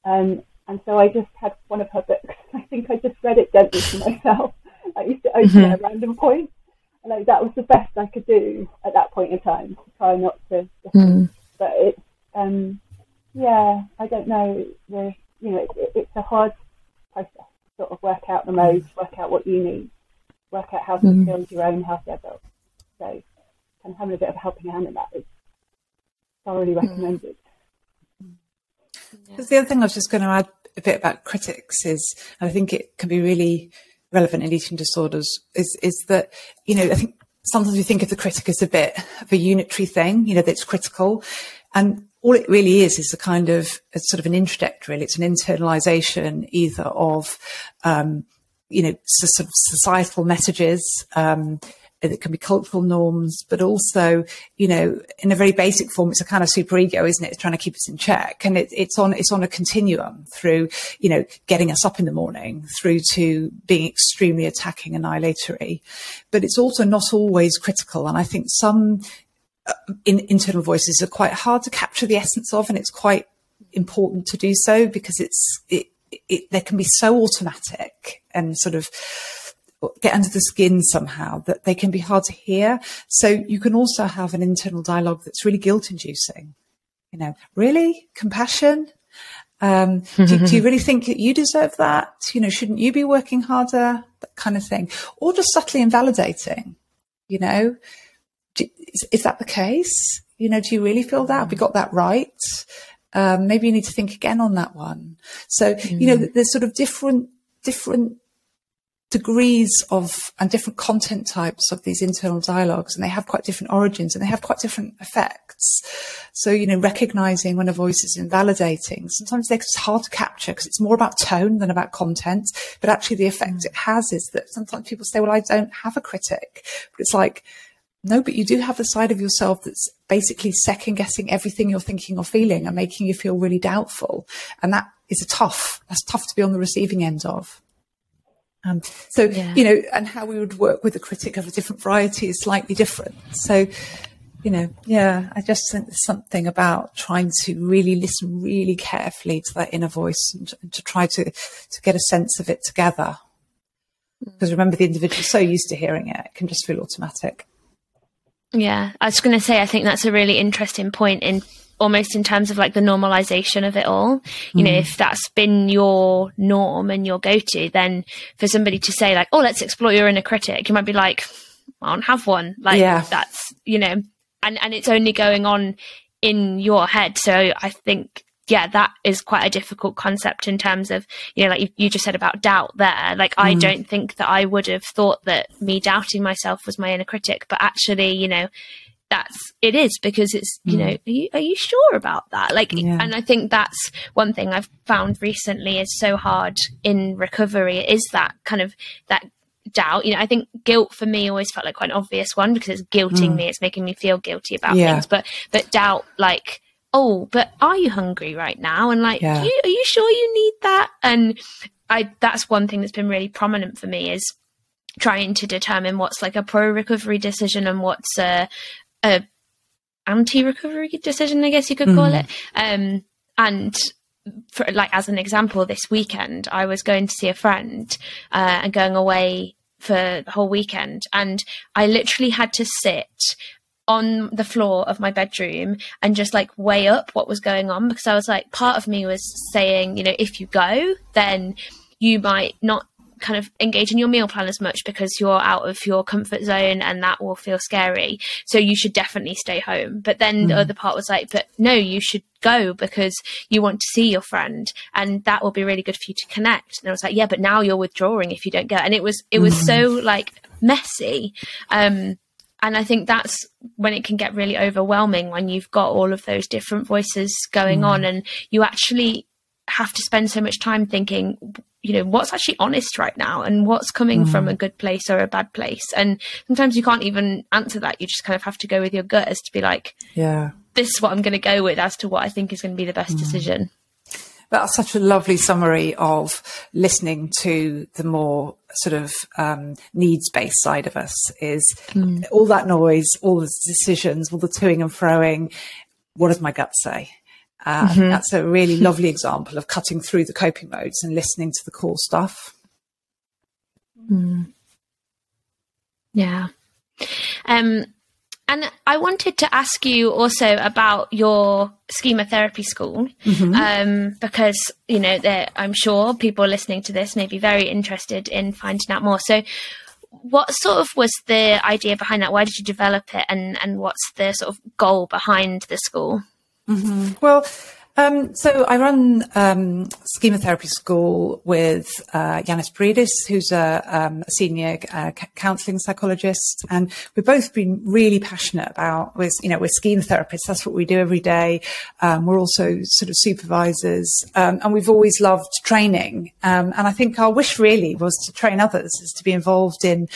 Um, and so I just had one of her books. I think I just read it gently to myself. I used to open mm-hmm. it at random points. And like that was the best I could do at that point in time to try not to. Mm. But it's um, yeah, I don't know. The you know, it, it's a hard process to sort of work out the modes, work out what you need, work out how to mm. build your own healthy adult. So, kind of having a bit of a helping hand in that is thoroughly mm. Because the other thing I was just going to add a bit about critics is, and I think it can be really relevant in eating disorders, is is that you know I think sometimes we think of the critic as a bit of a unitary thing, you know, that's critical, and all it really is is a kind of a sort of an introject. Really. It's an internalization either of um, you know sort of societal messages. Um, it can be cultural norms, but also, you know, in a very basic form, it's a kind of superego, isn't it? It's trying to keep us in check. And it, it's on, it's on a continuum through, you know, getting us up in the morning through to being extremely attacking, annihilatory. But it's also not always critical. And I think some uh, in, internal voices are quite hard to capture the essence of, and it's quite important to do so because it's it, it they can be so automatic and sort of get under the skin somehow that they can be hard to hear. So you can also have an internal dialogue that's really guilt inducing. You know, really compassion. Um, do, do, you really think that you deserve that? You know, shouldn't you be working harder? That kind of thing, or just subtly invalidating. You know, do, is, is, that the case? You know, do you really feel that? Have we got that right? Um, maybe you need to think again on that one. So, mm. you know, mm. there's sort of different, different degrees of and different content types of these internal dialogues and they have quite different origins and they have quite different effects so you know recognizing when a voice is invalidating sometimes it's hard to capture because it's more about tone than about content but actually the effect it has is that sometimes people say well i don't have a critic but it's like no, but you do have the side of yourself that's basically second guessing everything you're thinking or feeling and making you feel really doubtful. And that is a tough, that's tough to be on the receiving end of. Um, so, yeah. you know, and how we would work with a critic of a different variety is slightly different. So, you know, yeah, I just think there's something about trying to really listen really carefully to that inner voice and, and to try to, to get a sense of it together. Because remember, the individual's so used to hearing it, it can just feel automatic. Yeah, I was going to say, I think that's a really interesting point in almost in terms of like the normalization of it all. You mm. know, if that's been your norm and your go to, then for somebody to say like, oh, let's explore your inner critic, you might be like, I don't have one. Like yeah. that's, you know, and, and it's only going on in your head. So I think, yeah, that is quite a difficult concept in terms of, you know, like you, you just said about doubt there. Like, mm. I don't think that I would have thought that me doubting myself was my inner critic, but actually, you know, that's it is because it's you mm. know are you, are you sure about that like yeah. and i think that's one thing i've found recently is so hard in recovery is that kind of that doubt you know i think guilt for me always felt like quite an obvious one because it's guilting mm. me it's making me feel guilty about yeah. things but but doubt like oh but are you hungry right now and like yeah. you, are you sure you need that and i that's one thing that's been really prominent for me is trying to determine what's like a pro recovery decision and what's a, a anti-recovery decision, I guess you could call mm. it. Um, and for, like as an example, this weekend I was going to see a friend uh, and going away for the whole weekend, and I literally had to sit on the floor of my bedroom and just like weigh up what was going on because I was like, part of me was saying, you know, if you go, then you might not kind of engage in your meal plan as much because you're out of your comfort zone and that will feel scary. So you should definitely stay home. But then mm. the other part was like, but no, you should go because you want to see your friend and that will be really good for you to connect. And I was like, yeah, but now you're withdrawing if you don't go. And it was, it was mm. so like messy. Um, and I think that's when it can get really overwhelming when you've got all of those different voices going mm. on and you actually have to spend so much time thinking you know what's actually honest right now and what's coming mm. from a good place or a bad place and sometimes you can't even answer that you just kind of have to go with your gut as to be like yeah this is what i'm going to go with as to what i think is going to be the best mm. decision that's such a lovely summary of listening to the more sort of um, needs based side of us is mm. all that noise all the decisions all the toing and froing what does my gut say uh, mm-hmm. that's a really lovely example of cutting through the coping modes and listening to the cool stuff. Mm. Yeah. Um, and I wanted to ask you also about your schema therapy school, mm-hmm. um, because you know I'm sure people listening to this may be very interested in finding out more. So, what sort of was the idea behind that? Why did you develop it, and and what's the sort of goal behind the school? Mm-hmm. Well, um, so I run um, schema therapy school with uh, Janis Briedis, who's a, um, a senior uh, counselling psychologist, and we've both been really passionate about. With you know, we're schema therapists. That's what we do every day. Um, we're also sort of supervisors, um, and we've always loved training. Um, and I think our wish really was to train others, is to be involved in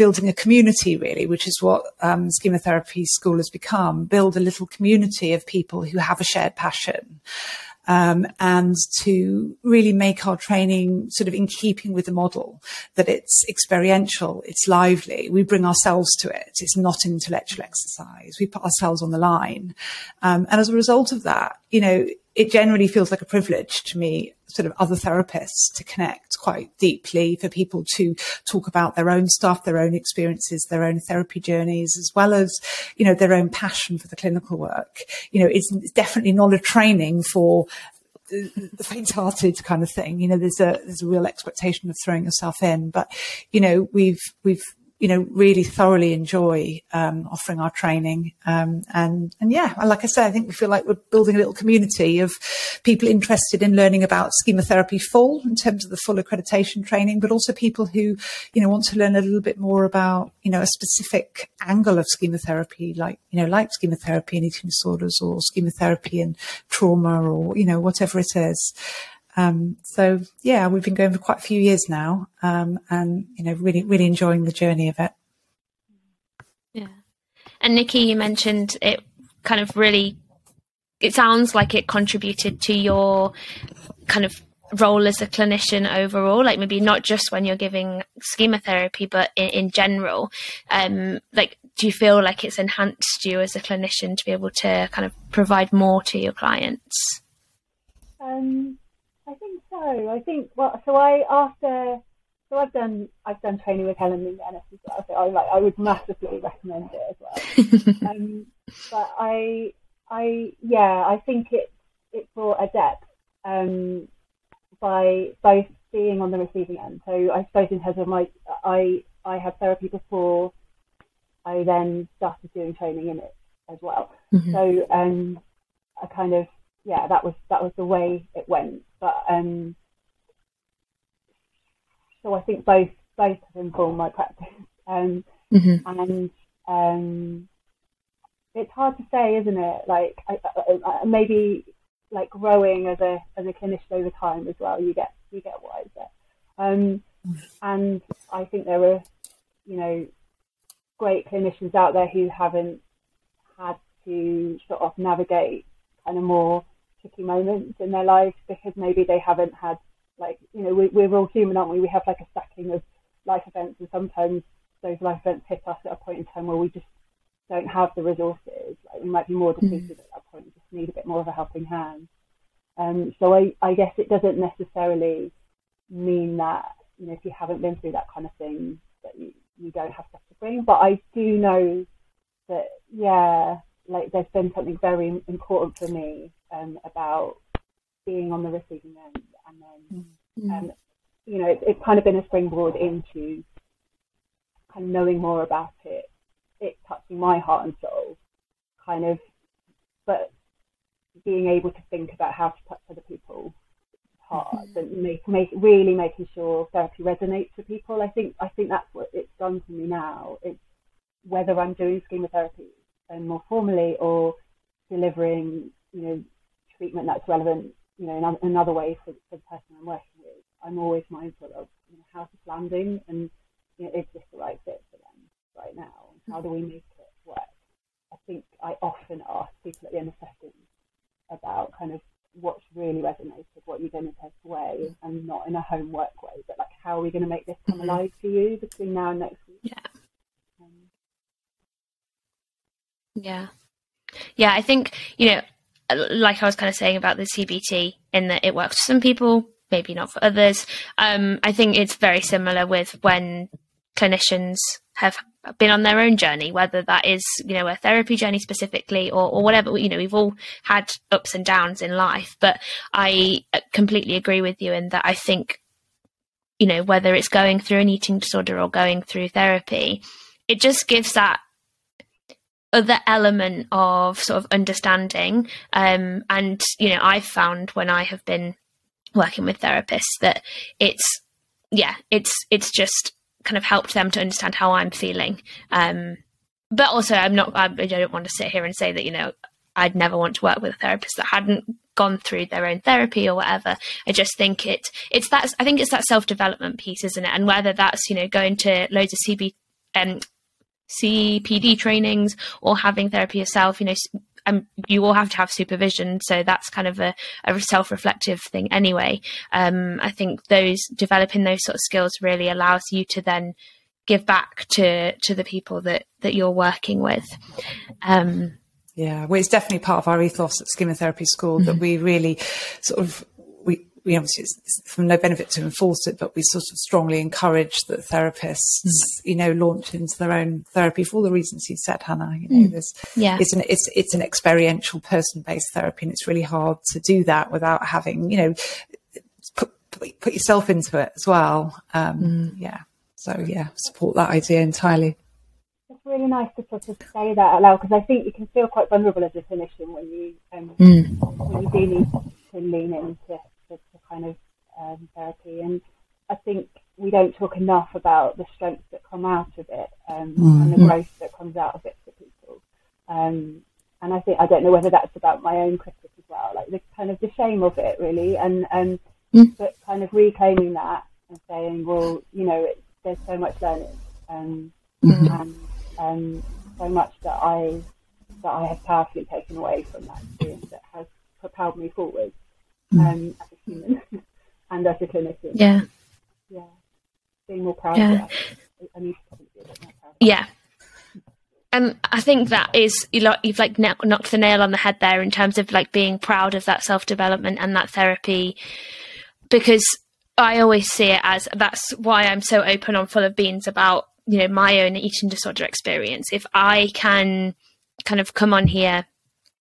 building a community, really, which is what um, schema therapy school has become. Build a little community of people who have a shared passion. um, and to really make our training sort of in keeping with the model that it's experiential, it's lively. We bring ourselves to it. It's not intellectual exercise. We put ourselves on the line. Um, and as a result of that, you know, it generally feels like a privilege to me, sort of other therapists to connect quite deeply for people to talk about their own stuff, their own experiences, their own therapy journeys, as well as, you know, their own passion for the clinical work. You know, it's, it's definitely not a training for the faint-hearted kind of thing. You know, there's a there's a real expectation of throwing yourself in, but you know, we've we've you know, really thoroughly enjoy um, offering our training. Um, and and yeah, like I said, I think we feel like we're building a little community of people interested in learning about schema therapy full in terms of the full accreditation training, but also people who, you know, want to learn a little bit more about, you know, a specific angle of schema therapy, like you know, like schema therapy and eating disorders or schema therapy and trauma or you know, whatever it is. Um, so yeah, we've been going for quite a few years now, um, and you know, really, really enjoying the journey of it. Yeah, and Nicky, you mentioned it kind of really. It sounds like it contributed to your kind of role as a clinician overall like maybe not just when you're giving schema therapy but in, in general um like do you feel like it's enhanced you as a clinician to be able to kind of provide more to your clients um I think so. I think well, so I after so I've done I've done training with Helen Lee Ennis as well. So I like I would massively recommend it as well. um, but I I yeah I think it it brought a depth um, by both being on the receiving end. So I suppose in terms of my I I had therapy before I then started doing training in it as well. Mm-hmm. So um, I kind of yeah that was that was the way it went. But um, so I think both both have informed my practice, um, mm-hmm. and um, it's hard to say, isn't it? Like I, I, I, maybe like growing as a as a clinician over time as well, you get you get wiser. Um, and I think there are, you know, great clinicians out there who haven't had to sort of navigate kind of more tricky moments in their lives because maybe they haven't had like you know we, we're all human aren't we? We have like a stacking of life events and sometimes those life events hit us at a point in time where we just don't have the resources. Like we might be more depleted mm. at that point we just need a bit more of a helping hand. Um, so I, I guess it doesn't necessarily mean that you know if you haven't been through that kind of thing that you, you don't have stuff to bring. But I do know that yeah like there's been something very important for me um, about being on the receiving end, and then mm-hmm. um, you know it, it's kind of been a springboard into kind of knowing more about it, it touching my heart and soul, kind of, but being able to think about how to touch other people's hearts mm-hmm. and make make really making sure therapy resonates with people. I think I think that's what it's done for me now. It's whether I'm doing schema therapy and more formally or delivering, you know, treatment that's relevant, you know, in another way for, for the person I'm working with. I'm always mindful of you know, how's this landing and you know, is this the right fit for them right now? And how do we make it work? I think I often ask people at the end of sessions about kind of what's really resonated, what you're going to take away, and not in a homework way, but like how are we going to make this come mm-hmm. alive for you between now and next week? Yeah. Um, yeah. Yeah, I think, you know, like I was kind of saying about the CBT, in that it works for some people, maybe not for others. Um, I think it's very similar with when clinicians have been on their own journey, whether that is, you know, a therapy journey specifically or, or whatever, you know, we've all had ups and downs in life. But I completely agree with you in that I think, you know, whether it's going through an eating disorder or going through therapy, it just gives that other element of sort of understanding. Um, and, you know, I've found when I have been working with therapists that it's, yeah, it's, it's just kind of helped them to understand how I'm feeling. Um, but also I'm not, I, I don't want to sit here and say that, you know, I'd never want to work with a therapist that hadn't gone through their own therapy or whatever. I just think it it's that I think it's that self development piece, isn't it? And whether that's you know going to loads of CB um, CPD trainings or having therapy yourself, you know, um, you all have to have supervision, so that's kind of a, a self-reflective thing anyway. Um, I think those developing those sort of skills really allows you to then give back to to the people that that you're working with. Um, yeah, well, it's definitely part of our ethos at Schema Therapy School mm-hmm. that we really sort of we we obviously it's from no benefit to enforce it, but we sort of strongly encourage that therapists, mm. you know, launch into their own therapy for all the reasons you said, Hannah. You know, mm. there's yeah, it's an it's it's an experiential person based therapy, and it's really hard to do that without having you know put put yourself into it as well. Um, mm. Yeah, so yeah, support that idea entirely. It's really nice to sort of say that out loud because I think you can feel quite vulnerable as a clinician when you um, mm. when you do need to lean into kind of um, therapy. And I think we don't talk enough about the strengths that come out of it um, mm-hmm. and the growth that comes out of it for people. Um, and I think I don't know whether that's about my own critic as well, like the kind of the shame of it really, and and mm. but kind of reclaiming that and saying, well, you know, it, there's so much learning um, mm-hmm. and um, so much that I that I have powerfully taken away from that experience that has propelled me forward. Um, as a human and as a clinician. Yeah. Yeah. Being more proud yeah. of I need to probably be a bit more proud. Yeah. And I think that is you've like knocked the nail on the head there in terms of like being proud of that self development and that therapy, because I always see it as that's why I'm so open on full of beans about you know my own eating disorder experience. If I can kind of come on here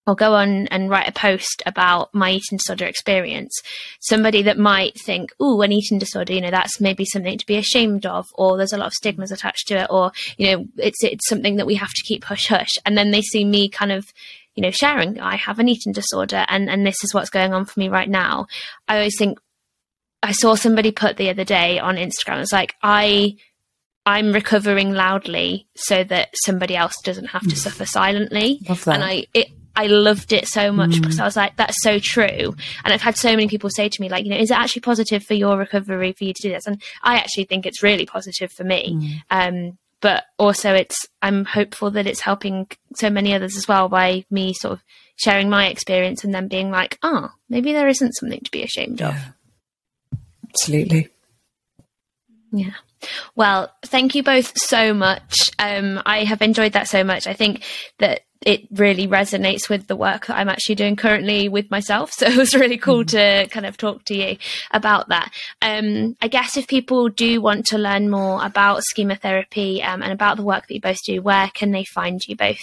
I'll go on and write a post about my eating disorder experience. Somebody that might think, "Oh, an eating disorder, you know, that's maybe something to be ashamed of, or there's a lot of stigmas attached to it, or you know, it's it's something that we have to keep hush hush." And then they see me kind of, you know, sharing, "I have an eating disorder, and and this is what's going on for me right now." I always think. I saw somebody put the other day on Instagram. it's like, I I'm recovering loudly so that somebody else doesn't have to mm. suffer silently. And I it I loved it so much mm. because I was like, that's so true. And I've had so many people say to me, like, you know, is it actually positive for your recovery for you to do this? And I actually think it's really positive for me. Mm. Um, but also it's, I'm hopeful that it's helping so many others as well by me sort of sharing my experience and then being like, oh, maybe there isn't something to be ashamed yeah. of. Absolutely. Yeah. Well, thank you both so much. Um, I have enjoyed that so much. I think that it really resonates with the work that I'm actually doing currently with myself. So it was really cool mm-hmm. to kind of talk to you about that. Um, I guess if people do want to learn more about schema therapy um, and about the work that you both do, where can they find you both?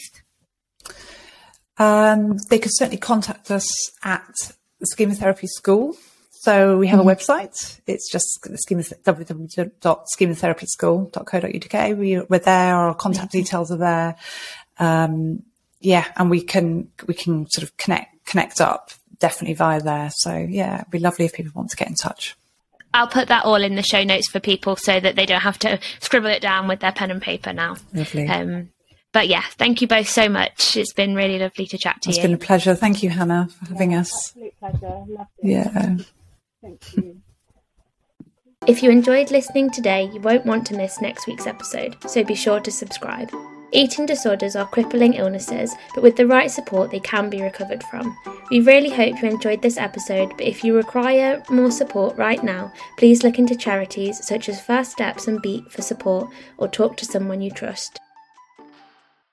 Um, they can certainly contact us at the Schema Therapy School. So we have mm-hmm. a website. It's just schema, www.schematherapyschool.co.uk. We, we're there. Our contact details are there. Um, yeah, and we can we can sort of connect connect up definitely via there. So yeah, it'd be lovely if people want to get in touch. I'll put that all in the show notes for people so that they don't have to scribble it down with their pen and paper now. Lovely. Um, but yeah, thank you both so much. It's been really lovely to chat to it's you. It's been a pleasure. Thank you, Hannah, for having yeah, us. Absolute pleasure. Lovely. Yeah. Thank you. If you enjoyed listening today, you won't want to miss next week's episode, so be sure to subscribe. Eating disorders are crippling illnesses, but with the right support, they can be recovered from. We really hope you enjoyed this episode, but if you require more support right now, please look into charities such as First Steps and Beat for support or talk to someone you trust.